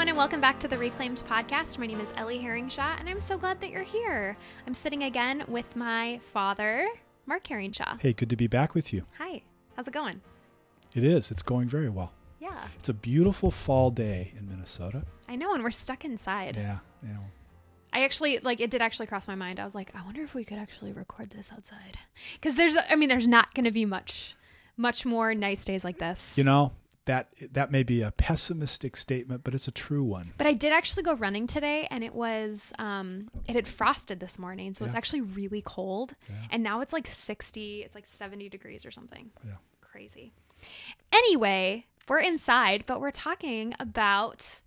everyone, and welcome back to the Reclaimed Podcast. My name is Ellie Herringshaw, and I'm so glad that you're here. I'm sitting again with my father, Mark Herringshaw. Hey, good to be back with you. Hi, how's it going? It is. It's going very well. Yeah, It's a beautiful fall day in Minnesota. I know, and we're stuck inside. Yeah. Know, I actually like it did actually cross my mind. I was like, I wonder if we could actually record this outside because there's, I mean, there's not going to be much, much more nice days like this. you know that that may be a pessimistic statement, but it's a true one. But I did actually go running today, and it was um, it had frosted this morning, so it was Yeah. actually really cold. Yeah. And now it's like sixty, it's like seventy degrees or something. Yeah. Crazy. Anyway, we're inside, but we're talking about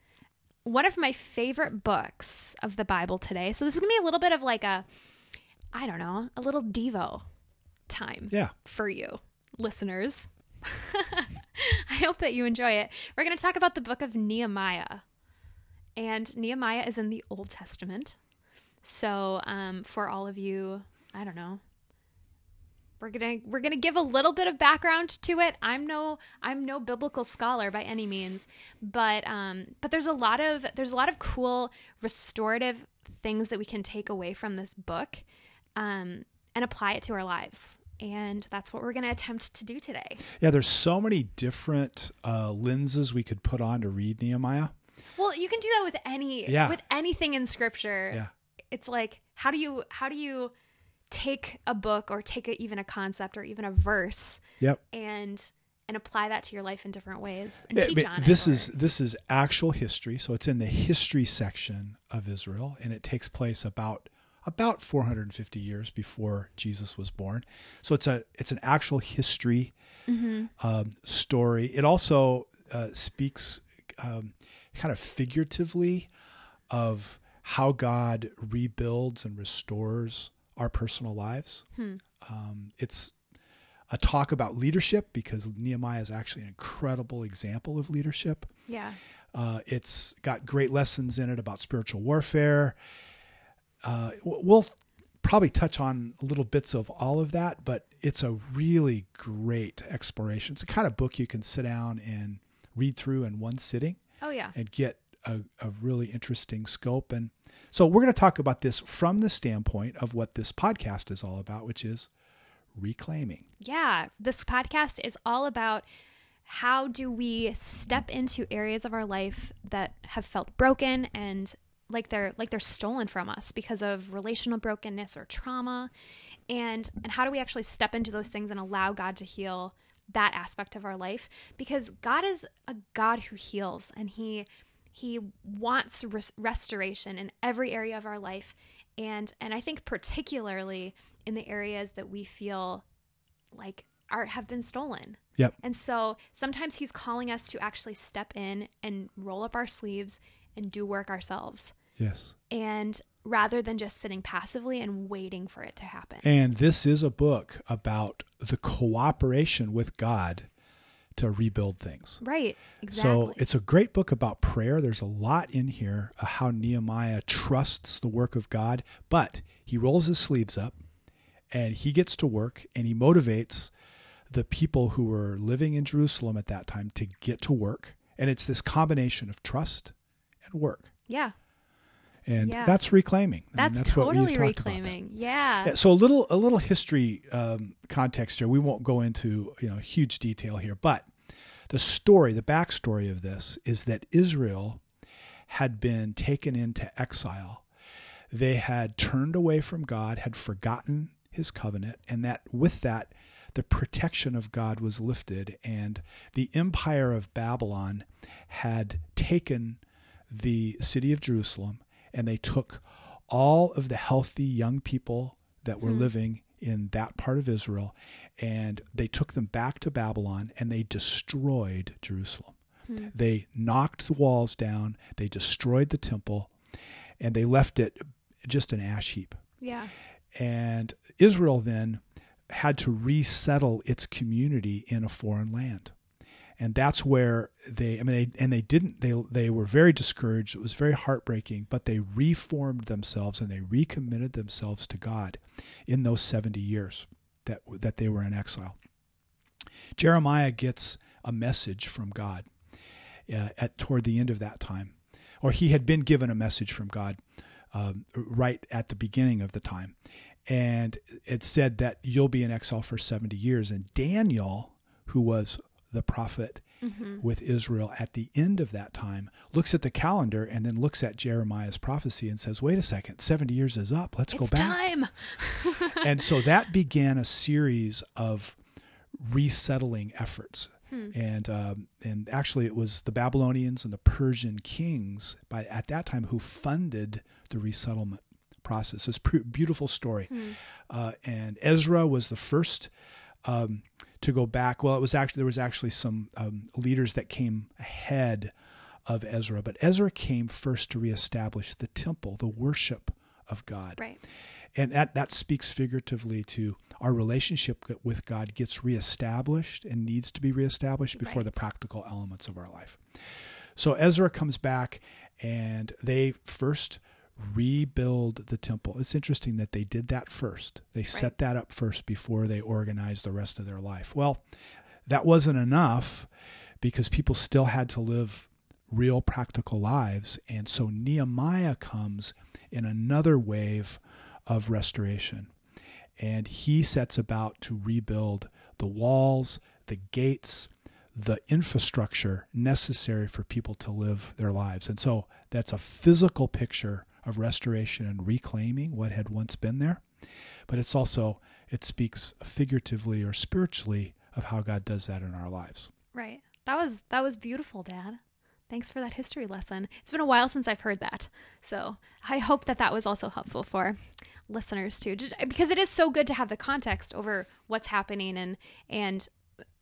one of my favorite books of the Bible today. So this is gonna be a little bit of like a, I don't know, a little Devo time Yeah. for you listeners. I hope that you enjoy it. We're going to talk about the book of Nehemiah. And Nehemiah is in the Old Testament. So, um, for all of you, I don't know. We're going to we're going to give a little bit of background to it. I'm no I'm no biblical scholar by any means, but um but there's a lot of there's a lot of cool restorative things that we can take away from this book um and apply it to our lives. And that's what we're going to attempt to do today. Yeah. There's so many different uh, lenses we could put on to read Nehemiah. Well, you can do that with any Yeah. with anything in scripture. Yeah. It's like how do you how do you take a book or take a, even a concept or even a verse Yep. and and apply that to your life in different ways and teach on this it. or- is this is actual history, so it's in the history section of Israel, and it takes place about about 450 years before Jesus was born. So it's a it's an actual history Mm-hmm. um, story. It also uh, speaks um, kind of figuratively of how God rebuilds and restores our personal lives. Hmm. Um, it's a talk about leadership because Nehemiah is actually an incredible example of leadership. yeah. Uh, it's got great lessons in it about spiritual warfare. Uh, we'll probably touch on little bits of all of that, but it's a really great exploration. It's the kind of book you can sit down and read through in one sitting Oh yeah. and get a, a really interesting scope. And so we're going to talk about this from the standpoint of what this podcast is all about, which is reclaiming. Yeah, this podcast is all about how do we step into areas of our life that have felt broken and like they're like they're stolen from us because of relational brokenness or trauma and and how do we actually step into those things and allow God to heal that aspect of our life because God is a God who heals and he he wants res- restoration in every area of our life and and I think particularly in the areas that we feel like art have been stolen. Yep. And so sometimes he's calling us to actually step in and roll up our sleeves and do work ourselves. Yes. And rather than just sitting passively and waiting for it to happen. And this is a book about the cooperation with God to rebuild things. right. Exactly. So it's a great book about prayer. There's a lot in here of how Nehemiah trusts the work of God, but he rolls his sleeves up and he gets to work and he motivates the people who were living in Jerusalem at that time to get to work. And it's this combination of trust and work. yeah. And Yeah. that's reclaiming. I mean, That's, totally that. reclaiming. Yeah. Yeah, so a little a little history um, context here. We won't go into you know huge detail here, but the story, the backstory of this is that Israel had been taken into exile. They had turned away from God, had forgotten His covenant, and that with that, the protection of God was lifted, and the empire of Babylon had taken the city of Jerusalem, and they took all of the healthy young people that were Hmm. living in that part of Israel, and they took them back to Babylon and they destroyed Jerusalem. Hmm. They knocked the walls down, they destroyed the temple, and they left it just an ash heap. yeah. And Israel then had to resettle its community in a foreign land. And that's where they, I mean, they, and they didn't, they, they were very discouraged. It was very heartbreaking, but they reformed themselves and they recommitted themselves to God in those 70 years that, that they were in exile. Jeremiah gets a message from God uh, at toward the end of that time or he had been given a message from God um, right at the beginning of the time. And it said that you'll be in exile for 70 years. And Daniel, who was the prophet Mm-hmm. with Israel at the end of that time, looks at the calendar and then looks at Jeremiah's prophecy and says, wait a second, 70 years is up. Let's go back. time. and so that began a series of resettling efforts. Hmm. And um, and actually, it was the Babylonians and the Persian kings by at that time who funded the resettlement process. It's a pr- beautiful story. Hmm. Uh, and Ezra was the first um, to go back. Well, it was actually there was actually some um, leaders that came ahead of Ezra, but Ezra came first to reestablish the temple, the worship of God Right. and that that speaks figuratively to our relationship with God gets reestablished and needs to be reestablished before the practical elements of our life. So Ezra comes back and they first rebuild the temple. It's interesting that they did that first. They set that up first before they organized the rest of their life. Well, that wasn't enough because people still had to live real practical lives. And so Nehemiah comes in another wave of restoration. And he sets about to rebuild the walls, the gates, the infrastructure necessary for people to live their lives. And so that's a physical picture of restoration and reclaiming what had once been there. But it's also, it speaks figuratively or spiritually of how God does that in our lives. Right. That was that was beautiful, Dad. Thanks for that history lesson. It's been a while since I've heard that, so I hope that that was also helpful for listeners too, just because it is so good to have the context over what's happening and and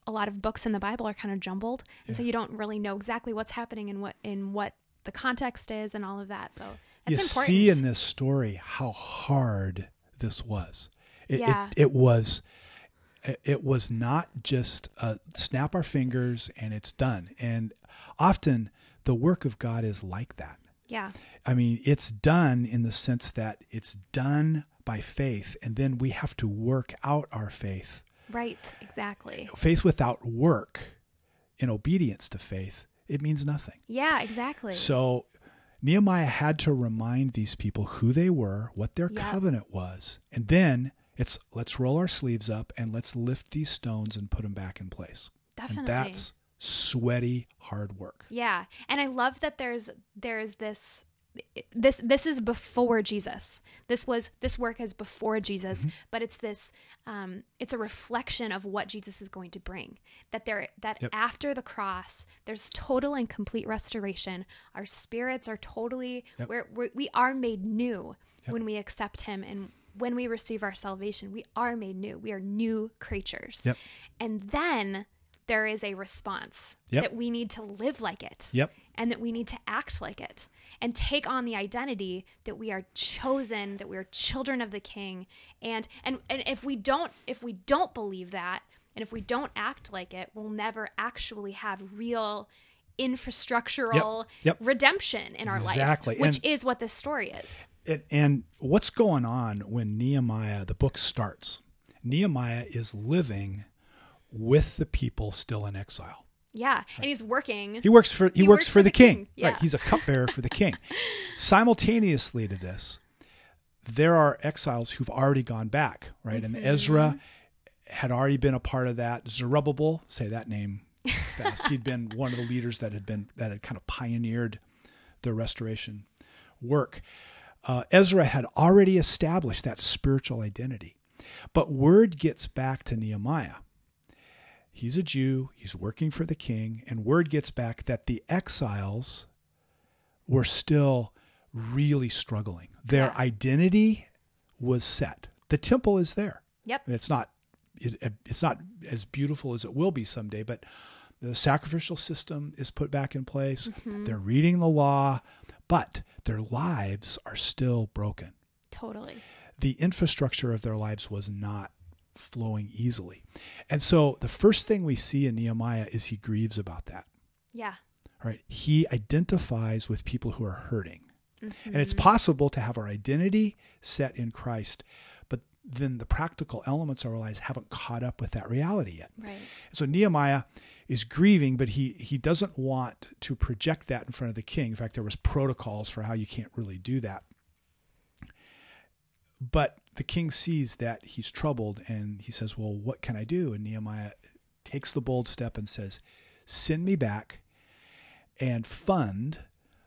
a lot of books in the Bible are kind of jumbled, and so you don't really know exactly what's happening and what in what the context is and all of that. So you important. see in this story how hard this was. It, Yeah. it, it was it- it was not just uh, snap our fingers and it's done. And often the work of God is like that. yeah, I mean, it's done in the sense that it's done by faith, and then we have to work out our faith. right, exactly. Faith without work, in obedience to faith, it means nothing. Yeah, exactly. So Nehemiah had to remind these people who they were, what their Yep. covenant was, and then it's let's roll our sleeves up and let's lift these stones and put them back in place. Definitely. And that's sweaty hard work. Yeah, and I love that there's there's this this this is before Jesus. This was this work is before Jesus, Mm-hmm. but it's this um it's a reflection of what Jesus is going to bring. That there that Yep. after the cross, there's total and complete restoration. Our spirits are totally Yep. we're, we're we are made new when we accept him and when we receive our salvation, we are made new. We are new creatures. Yep. And then there is a response Yep. that we need to live like it Yep. And that we need to act like it and take on the identity that we are chosen that we are children of the king and and and if we don't if we don't believe that and if we don't act like it we'll never actually have real infrastructural Yep. redemption in our Exactly. life which And- is what this story is And, and what's going on when Nehemiah, the book starts? Nehemiah is living with the people still in exile. Yeah and he's working He works for he, works, for, the, king. Yeah. Right. He's a cupbearer for the king. Simultaneously to this, there are exiles who've already gone back, right? And Ezra had already been a part of that. Zerubbabel, say that name fast. He'd been one of the leaders that had been that had kind of pioneered the restoration work. Uh, Ezra had already established that spiritual identity. But word gets back to Nehemiah. He's a Jew, he's working for the king, and word gets back that the exiles were still really struggling. Their Yeah. identity was set. The temple is there. yep It's not it, it's not as beautiful as it will be someday, but the sacrificial system is put back in place. Mm-hmm. They're reading the law, but their lives are still broken. totally The infrastructure of their lives was not flowing easily. And so the first thing we see in Nehemiah is he grieves about that. yeah Right? He identifies with people who are hurting. And Mm-hmm. it's possible to have our identity set in Christ, but then the practical elements of our lives haven't caught up with that reality yet. Right. So Nehemiah is grieving, but he he doesn't want to project that in front of the king. In fact, there was protocols for how you can't really do that. But the king sees that he's troubled and he says, Well, what can I do? And Nehemiah takes the bold step and says, Send me back and fund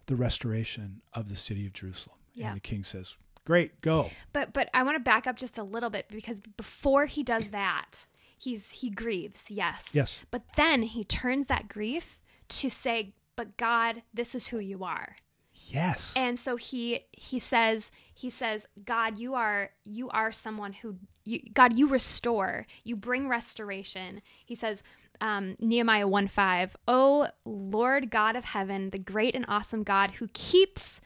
the restoration of the city of Jerusalem. Yeah. And the king says, Great, go. But but I want to back up just a little bit because before he does that, he's he grieves, yes. Yes. But then he turns that grief to say, "But God, this is who you are." Yes. And so he he says he says, "God, you are you are someone who you, God, you restore, you bring restoration." He says, um, Nehemiah 1 5, Oh Lord God of heaven, the great and awesome God who keeps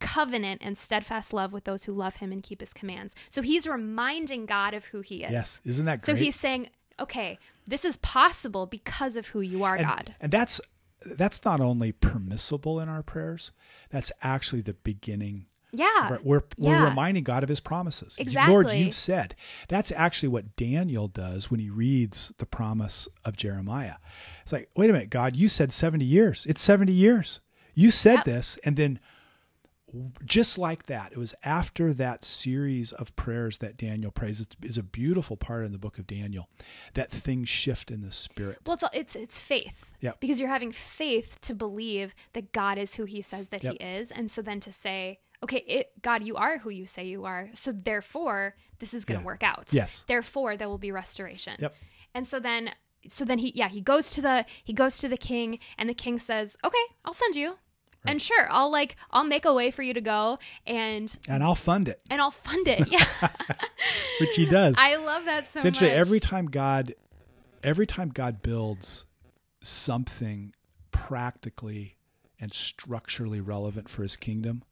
covenant and steadfast love with those who love him and keep his commands. So he's reminding God of who he is. yes. Isn't that So he's saying, okay, this is possible because of who you are, and, God. And that's that's not only permissible in our prayers, that's actually the beginning. Yeah. We're we're Yeah. reminding God of his promises. Exactly. Lord, you've said. That's actually what Daniel does when he reads the promise of Jeremiah. It's like, wait a minute, God, you said 70 years. It's 70 years. You said Yep. this and then just like that, it was after that series of prayers that Daniel prays. It's, it's a beautiful part in the book of Daniel that things shift in the spirit. Well, it's it's it's faith. Yeah. Because you're having faith to believe that God is who He says that Yep. He is, and so then to say, okay, it, God, you are who you say you are. So therefore, this is going to Yeah. work out. Yes. Therefore, there will be restoration. Yep. And so then, so then he, yeah, he goes to the he goes to the king, and the king says, okay, I'll send you. And sure, I'll like I'll make a way for you to go, and And I'll fund it, and I'll fund it. Yeah, which he does. I love that so much. Every time God, every time God builds something practically and structurally relevant for His kingdom,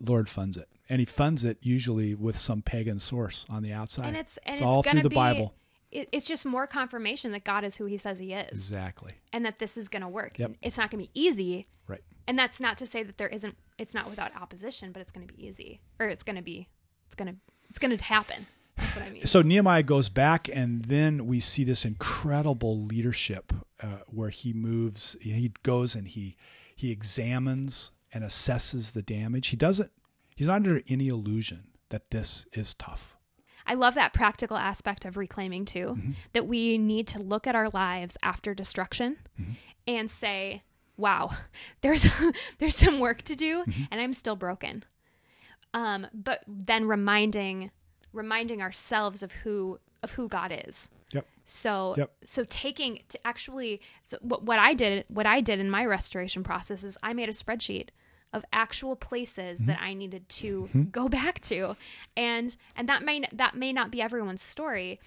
Lord funds it, and He funds it usually with some pagan source on the outside. and it's and It's it's, all through the be, Bible. It, it's just more confirmation that God is who He says He is, exactly and that this is going to work. Yep. It's not going to be easy, right. And that's not to say that there isn't. It's not without opposition, but it's going to be easy, or it's going to be. It's going to. It's going to happen. That's what I mean. So Nehemiah goes back, and then we see this incredible leadership uh, where he moves. He goes and he he examines and assesses the damage. He doesn't. He's not under any illusion that this is tough. I love that practical aspect of reclaiming too. Mm-hmm. That we need to look at our lives after destruction Mm-hmm. and say, "Wow, there's there's some work to do, Mm-hmm. and I'm still broken." Um, but then reminding reminding ourselves of who of who God is. Yep. So Yep. so taking to actually so what, what I did what I did in my restoration process is I made a spreadsheet of actual places that I needed to go back to. And and that may that may not be everyone's story,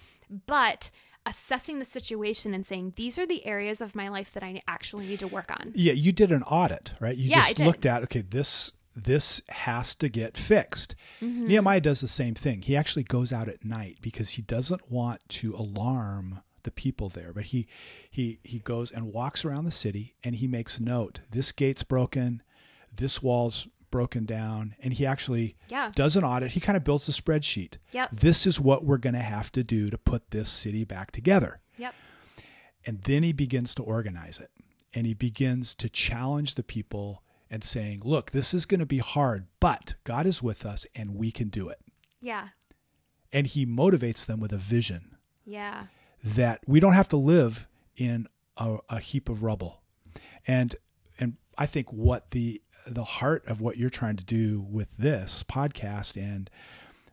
but assessing the situation and saying these are the areas of my life that I actually need to work on. Yeah, you did an audit, right? You Yeah, I just looked at okay, this this has to get fixed. Mm-hmm. Nehemiah does the same thing. He actually goes out at night because he doesn't want to alarm the people there, but he he he goes and walks around the city and he makes note. This gate's broken, this wall's broken down, and he actually Yeah. does an audit. He kind of builds a spreadsheet. Yep. This is what we're going to have to do to put this city back together. Yep. And then he begins to organize it. And he begins to challenge the people and saying, look, this is going to be hard, but God is with us and we can do it. Yeah. And he motivates them with a vision Yeah. that we don't have to live in a, a heap of rubble. And and I think what the the heart of what you're trying to do with this podcast and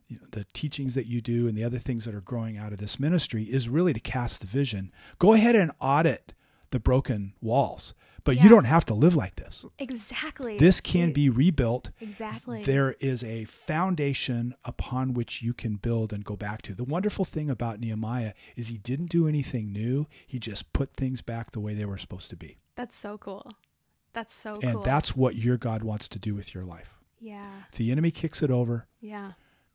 you know, the teachings that you do and the other things that are growing out of this ministry is really to cast the vision. Go ahead and audit the broken walls, but Yeah. you don't have to live like this. Exactly. This can be rebuilt. Exactly. There is a foundation upon which you can build and go back to. The wonderful thing about Nehemiah is he didn't do anything new. He just put things back the way they were supposed to be. That's so cool. That's so And cool. that's what your God wants to do with your life. yeah. If the enemy kicks it over, Yeah.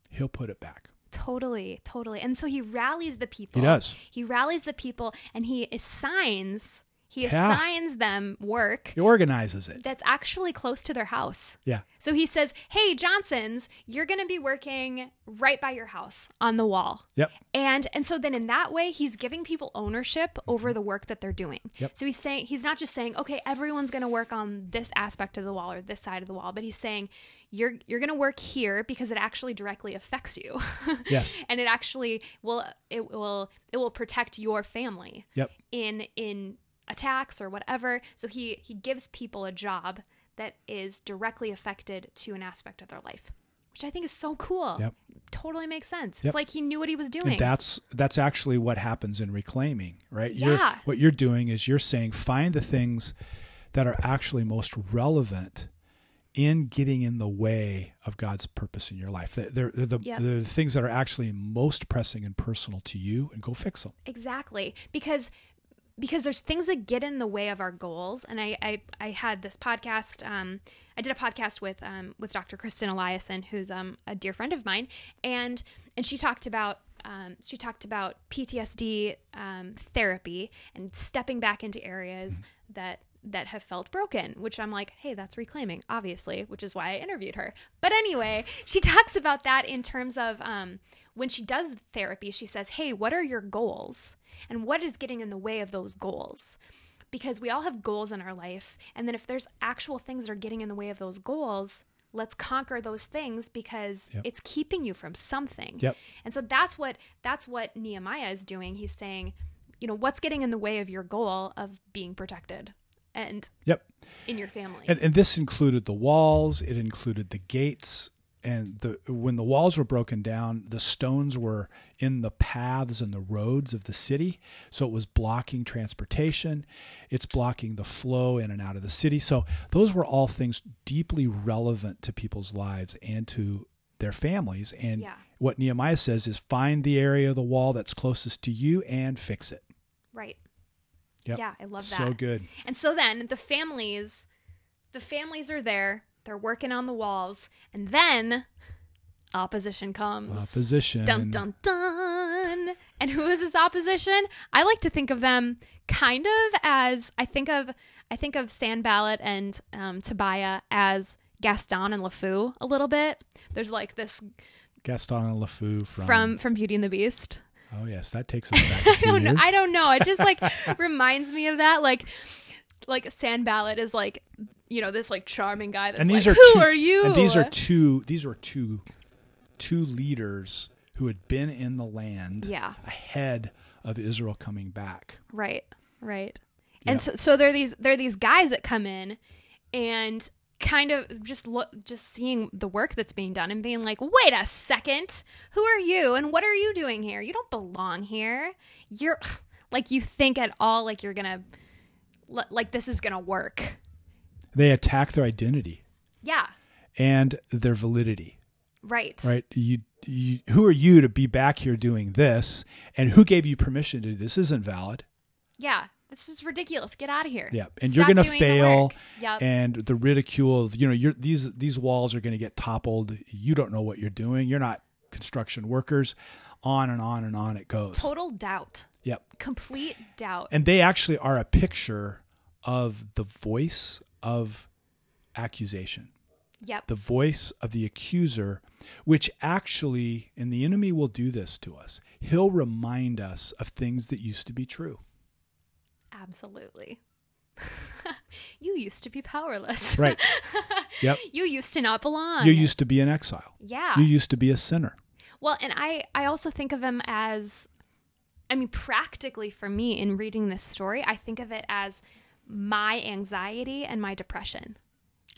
he'll put it back. Totally, totally. And so he rallies the people. He does. He rallies the people and he assigns He Yeah. assigns them work He organizes it. that's actually close to their house. Yeah. So he says, "Hey Johnsons, you're going to be working right by your house on the wall." Yep. And and so then in that way he's giving people ownership mm-hmm. over the work that they're doing. Yep. So he's saying he's not just saying, "Okay, everyone's going to work on this aspect of the wall or this side of the wall," but he's saying you're you're going to work here because it actually directly affects you. Yes. and it actually will it will it will protect your family Yep. in in attacks or whatever. So he he gives people a job that is directly affected to an aspect of their life, which I think is so cool. Yep. Totally makes sense. Yep. It's like he knew what he was doing. And that's that's actually what happens in reclaiming, right? You're, Yeah. what you're doing is you're saying find the things that are actually most relevant in getting in the way of God's purpose in your life. They're, they're the, Yep. they're the things that are actually most pressing and personal to you, and go fix them. Exactly. Because because there's things that get in the way of our goals. And I I, I had this podcast, um, I did a podcast with um with Dr. Kristen Eliason, who's um a dear friend of mine, and and she talked about um, she talked about PTSD um, therapy and stepping back into areas that that have felt broken, which I'm like, hey, that's reclaiming, obviously, which is why I interviewed her. But anyway, she talks about that in terms of um, when she does the therapy, she says, hey, what are your goals? And what is getting in the way of those goals? Because we all have goals in our life. And then if there's actual things that are getting in the way of those goals, let's conquer those things because Yep. it's keeping you from something. Yep. And so that's what that's what Nehemiah is doing. He's saying, you know, what's getting in the way of your goal of being protected and Yep. in your family. And, and this included the walls. It included the gates. And the when the walls were broken down, the stones were in the paths and the roads of the city, so it was blocking transportation. It's blocking the flow in and out of the city. So those were all things deeply relevant to people's lives and to their families. And Yeah. what Nehemiah says is find the area of the wall that's closest to you and fix it. right. Yep. Yeah, I love that. So good. And so then the families, the families are there. They're working on the walls, and then opposition comes. Opposition. Dun dun dun. And who is this opposition? I like to think of them kind of as I think of I think of Sanballat and um, Tobiah as Gaston and LeFou a little bit. There's like this Gaston and LeFou from, from from Beauty and the Beast. Oh yes, that takes us back. I don't know. years. I don't know. It just like reminds me of that. Like, like Sanballat is like, you know, this like charming guy. That's and these like, are who two, are you? And these are two. These are two, two leaders who had been in the land yeah, ahead of Israel coming back. right, right. Yeah. And so, so there are these there are these guys that come in, and kind of just look just seeing the work that's being done and being like wait a second who are you and what are you doing here you don't belong here you're like you think at all like you're gonna like this is gonna work They attack their identity yeah and their validity. right Right? You, you, who are you to be back here doing this? And who gave you permission to do this? Isn't valid. Yeah, this is ridiculous. Get out of here. Yeah, and Stop you're going to the fail, work. Yep. and the ridicule. of, You know, you're, these these walls are going to get toppled. You don't know what you're doing. You're not construction workers. On and on and on it goes. Total doubt. Yep. Complete doubt. And they actually are a picture of the voice of accusation, yep. the voice of the accuser, which actually, and the enemy will do this to us. He'll remind us of things that used to be true. Absolutely. you used to be powerless. Right. Yep. you used to not belong. You used to be in exile. Yeah. You used to be a sinner. Well, and I I also think of him as I mean practically for me in reading this story, I think of it as my anxiety and my depression.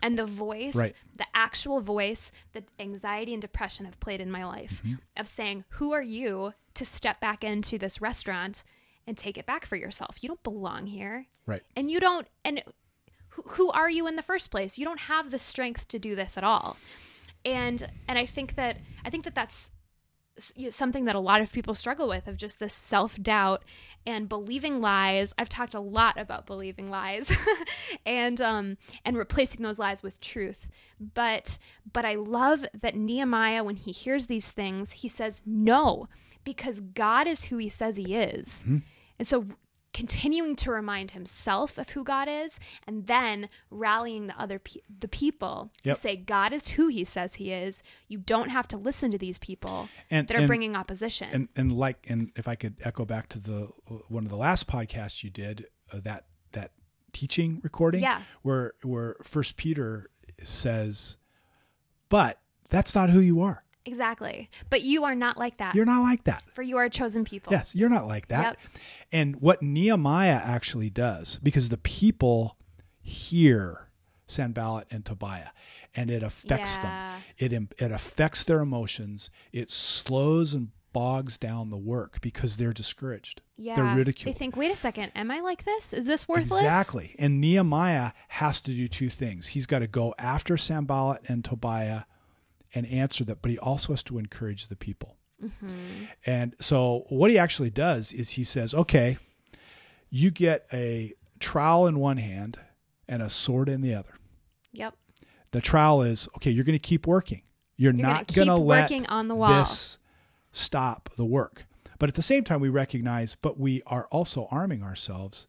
And the voice, Right. the actual voice that anxiety and depression have played in my life Mm-hmm. of saying, "Who are you to step back into this restaurant and take it back for yourself? You don't belong here." Right. and you don't and who, who are you in the first place you don't have the strength to do this at all and and i think that i think that that's s- you know, something that a lot of people struggle with of just this self-doubt and believing lies i've talked a lot about believing lies and um and replacing those lies with truth but but i love that nehemiah when he hears these things he says no because god is who he says he is and so continuing to remind himself of who God is and then rallying the other pe- the people to Yep. say God is who he says he is. You don't have to listen to these people And- that are and- bringing opposition. and and like and if I could echo back to the one of the last podcasts you did uh, that that teaching recording Yeah. where where First Peter says, but that's not who you are. Exactly. But you are not like that. You're not like that. for you are a chosen people. Yes, you're not like that. Yep. And what Nehemiah actually does, because the people hear Sanballat and Tobiah, and it affects Yeah. them. It it affects their emotions. It slows and bogs down the work because they're discouraged. Yeah. They're ridiculed. They think, wait a second, am I like this? Is this worthless? Exactly. And Nehemiah has to do two things. He's got to go after Sanballat and Tobiah and answer that, but he also has to encourage the people. Mm-hmm. And so what he actually does is he says, okay, you get a trowel in one hand and a sword in the other. Yep. The trowel is, okay, you're going to keep working. You're, You're not going to let working on the wall. this stop the work. But at the same time, we recognize, but we are also arming ourselves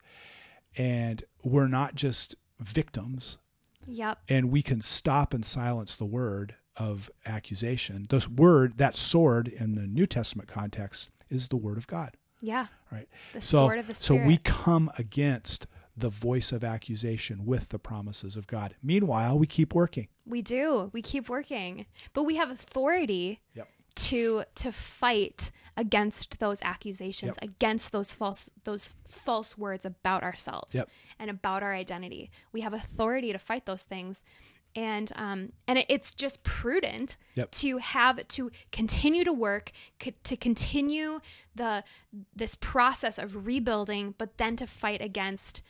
and we're not just victims Yep. and we can stop and silence the word of accusation. This word, that sword in the New Testament context, is the word of God, Yeah. right? The so, sword of the Spirit. so we come against the voice of accusation with the promises of God. Meanwhile, we keep working. We do. We keep working. But we have authority Yep. to to fight against those accusations, Yep. against those false those false words about ourselves Yep. and about our identity. We have authority to fight those things. And um and it's just prudent Yep. to have to continue to work to continue the this process of rebuilding but then to fight against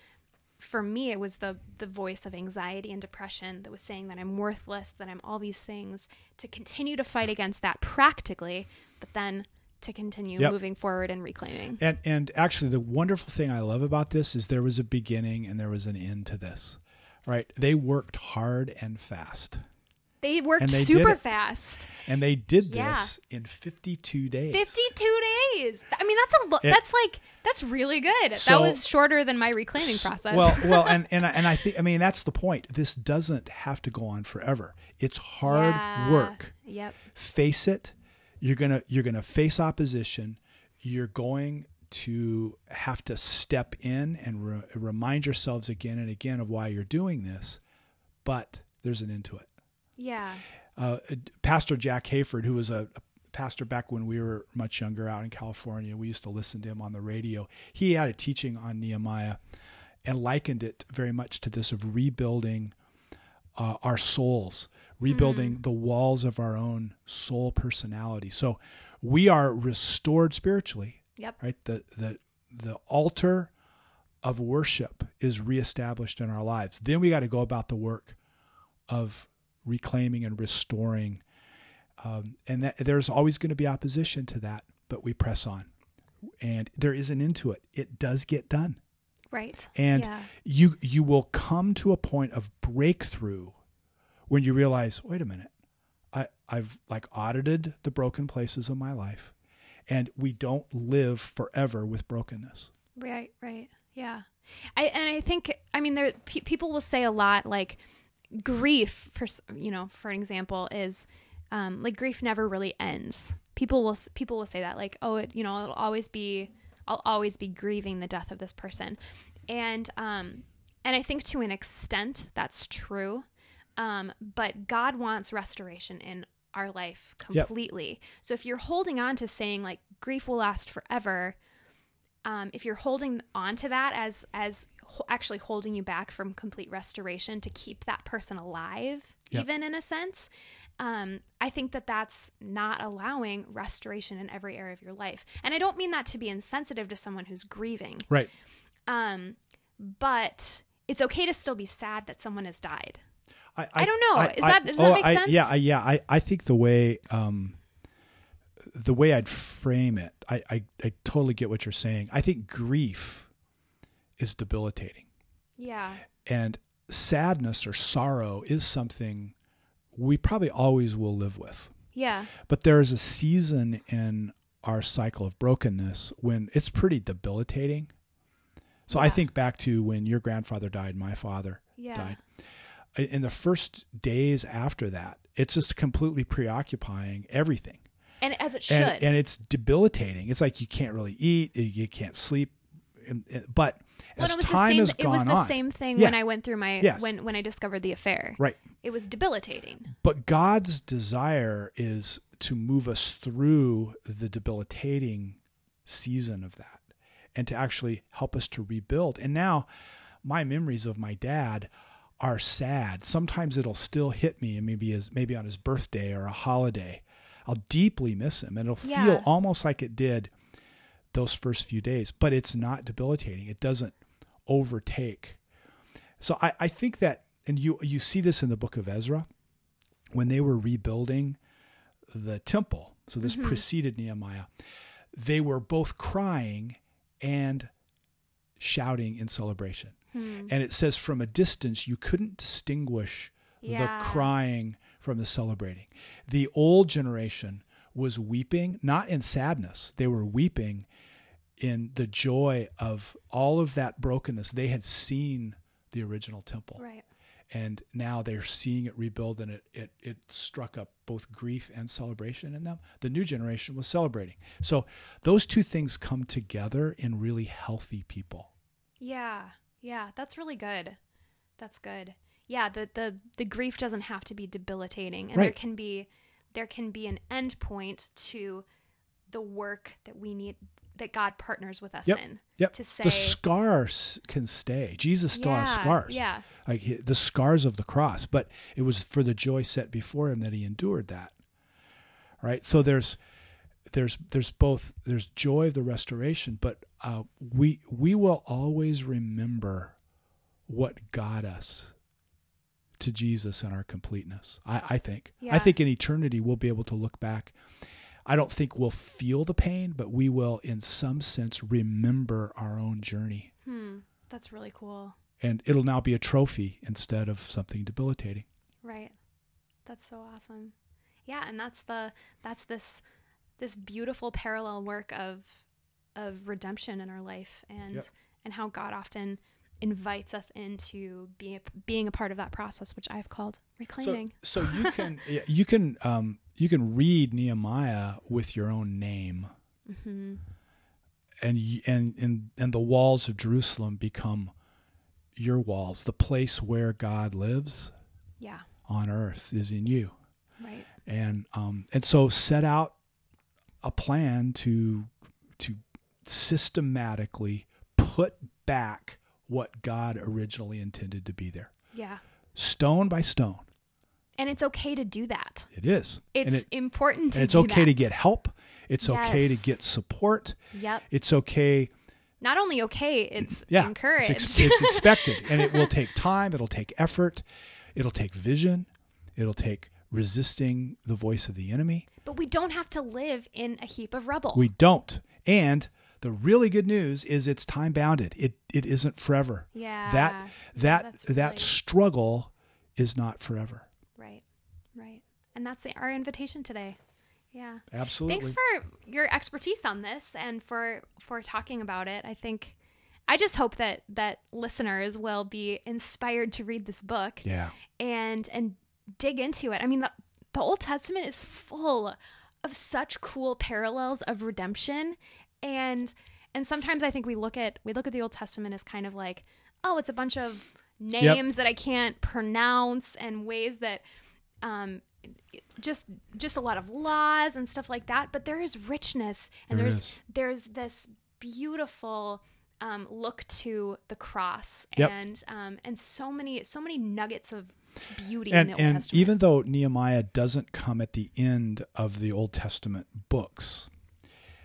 for me it was the the voice of anxiety and depression that was saying that I'm worthless, that I'm all these things, to continue to fight against that practically, but then to continue Yep. moving forward and reclaiming. And and actually the wonderful thing I love about this is there was a beginning and there was an end to this. Right? They worked hard and fast. They worked they super fast. And they did Yeah. this in 52 days. 52 days. I mean, that's a lo- It- that's like that's really good. So- that was shorter than my reclaiming process. Well, well, and and I- and I think I mean that's the point. This doesn't have to go on forever. It's hard Yeah. work. Yep. Face it. You're gonna you're gonna face opposition. You're going to have to step in and re- remind yourselves again and again of why you're doing this. But there's an end to it. Yeah. uh, Pastor Jack Hayford, who was a, a pastor back when we were much younger out in California, we used to listen to him on the radio. He had a teaching on Nehemiah and likened it very much to this of rebuilding uh, our souls, rebuilding the walls of our own soul personality. So we are restored spiritually, Yep. right? The the the altar of worship is reestablished in our lives. Then we got to go about the work of reclaiming and restoring. Um, and that, there's always going to be opposition to that, but we press on. And there is an end to it. It does get done. Right. And yeah. you you will come to a point of breakthrough when you realize, wait a minute, I, I've like audited the broken places of my life, and we don't live forever with brokenness. Right, right. Yeah. I and I think I mean there pe- people will say a lot like grief for you know, for an example is um like grief never really ends. People will people will say that like oh, it, you know, it'll always be I'll always be grieving the death of this person. And um and I think to an extent that's true. Um but God wants restoration in our life Yep. completely. So if you're holding on to saying like grief will last forever, um, if you're holding on to that as as ho- actually holding you back from complete restoration to keep that person alive Yep. even in a sense um, i think that that's not allowing restoration in every area of your life and i don't mean that to be insensitive to someone who's grieving Right. um, but it's okay to still be sad that someone has died I, I don't know. Is that- does that make I, sense? Yeah, I, yeah. I, I think the way um, the way I'd frame it, I, I I totally get what you're saying. I think grief is debilitating, yeah and sadness or sorrow is something we probably always will live with. yeah But there is a season in our cycle of brokenness when it's pretty debilitating. So I think back to when your grandfather died, my father Yeah. died. In the first days after that, it's just completely preoccupying everything. And as it should. and, and it's debilitating. It's like you can't really eat, you can't sleep. But as it was the time same has it was the on, same thing Yeah. when I went through my Yes. when when I discovered the affair. right? It was debilitating. But God's desire is to move us through the debilitating season of that, and to actually help us to rebuild. And now, my memories of my dad are sad. Sometimes it'll still hit me, and maybe as maybe on his birthday or a holiday, I'll deeply miss him, and it'll Yeah. feel almost like it did those first few days. But it's not debilitating. It doesn't overtake. So I, I think that, and you you see this in the book of Ezra, when they were rebuilding the temple. So this mm-hmm. preceded Nehemiah. They were both crying and shouting in celebration. Hmm. And it says from a distance you couldn't distinguish Yeah. the crying from the celebrating. The old generation was weeping, not in sadness. They were weeping in the joy of all of that brokenness. They had seen the original temple Right. and now they're seeing it rebuild and it, it it struck up both grief and celebration in them the new generation was celebrating so those two things come together in really healthy people Yeah. Yeah, that's really good. That's good. Yeah, the the the grief doesn't have to be debilitating and there can be there can be an end point to the work that we need that God partners with us Yep. in. yep To say the scars can stay jesus still has scars Yeah. like he- the scars of the cross but it was for the joy set before him that he endured that right so there's there's there's both there's joy of the restoration but uh, we we will always remember what got us to jesus and our completeness i, I think i think in eternity we'll be able to look back i don't think we'll feel the pain but we will in some sense remember our own journey Hmm. That's really cool. and it'll now be a trophy instead of something debilitating. Right. That's so awesome. Yeah, and that's the that's this this beautiful parallel work of of redemption in our life and Yep. and how God often invites us into being a, being a part of that process which I've called reclaiming. So, so you can yeah, you can um, you can read Nehemiah with your own name, hmm and and and and the walls of Jerusalem become your walls. The place where God lives Yeah. on earth is in you, Right. and um, and so set out a plan to to systematically put back what God originally intended to be there, Yeah. stone by stone. And it's okay to do that. It is. It's it, important to and it's okay to get help. It's okay to get support. Yep. It's okay. Not only okay, it's Yeah. encouraged. It's, ex- it's expected. and it will take time. It'll take effort. It'll take vision. It'll take resisting the voice of the enemy. but we don't have to live in a heap of rubble. We don't. And the really good news is it's time bounded. It it isn't forever. yeah. That that that's that struggle is not forever. Right. Right. And that's the, our invitation today. Yeah. Absolutely. Thanks for your expertise on this and for for talking about it. I think I just hope that that listeners will be inspired to read this book yeah. and and dig into it. I mean, the, the Old Testament is full of such cool parallels of redemption, and and sometimes I think we look at we look at the Old Testament as kind of like, oh, it's a bunch of names that I can't pronounce and ways that, um, just just a lot of laws and stuff like that. But there is richness, and There there's is. there's this beautiful um, look to the cross Yep. and um, and so many so many nuggets of beauty and in the Old and Testament. even though Nehemiah doesn't come at the end of the Old Testament books,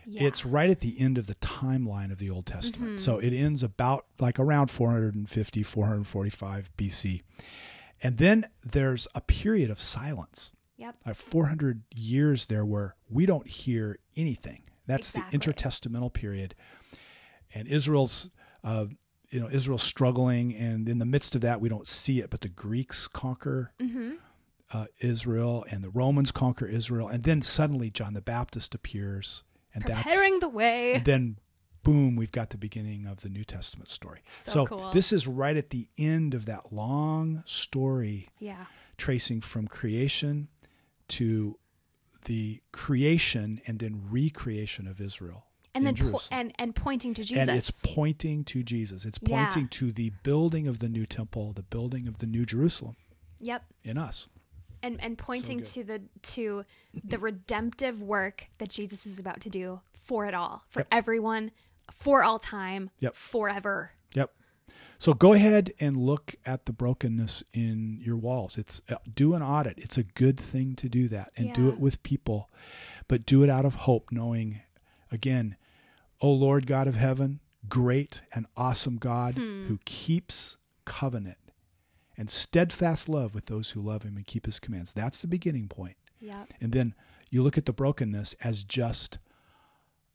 yeah. Mm-hmm. it's right at the end of the timeline of the Old Testament. So it ends about like around 450, 445 BC. And then there's a period of silence. yep Like 400 years there where we don't hear anything. That's Exactly. the intertestamental period. And Israel's uh, you know Israel's struggling and in the midst of that we don't see it but the Greeks conquer mm-hmm. uh, Israel and the Romans conquer Israel and then suddenly John the Baptist appears and that's preparing the way and then boom, we've got the beginning of the New Testament story. So cool. this is right at the end of that long story Yeah. tracing from creation to the creation and then recreation of Israel. And then po- and and pointing to Jesus. and it's pointing to Jesus. It's Yeah. pointing to the building of the new temple, the building of the new Jerusalem yep. in us. And and pointing good. to the to the redemptive work that Jesus is about to do for it all, for Yep. everyone, for all time, Yep. forever. Yep. So go ahead and look at the brokenness in your walls. It's uh, do an audit. It's a good thing to do that and do it with people, but do it out of hope, knowing again, O Lord God of heaven, great and awesome God Hmm. who keeps covenant and steadfast love with those who love him and keep his commands. That's the beginning point. Yep. And then you look at the brokenness as just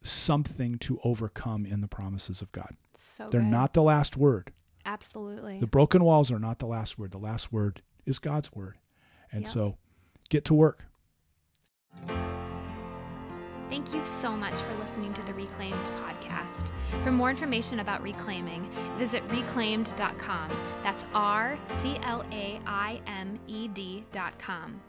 something to overcome in the promises of God. So They're good. not the last word. absolutely. The broken walls are not the last word. The last word is God's word. And Yep. so get to work. Thank you so much for listening to the Reclaimed podcast. For more information about reclaiming, visit reclaimed.com. That's R C L A I M E D.com.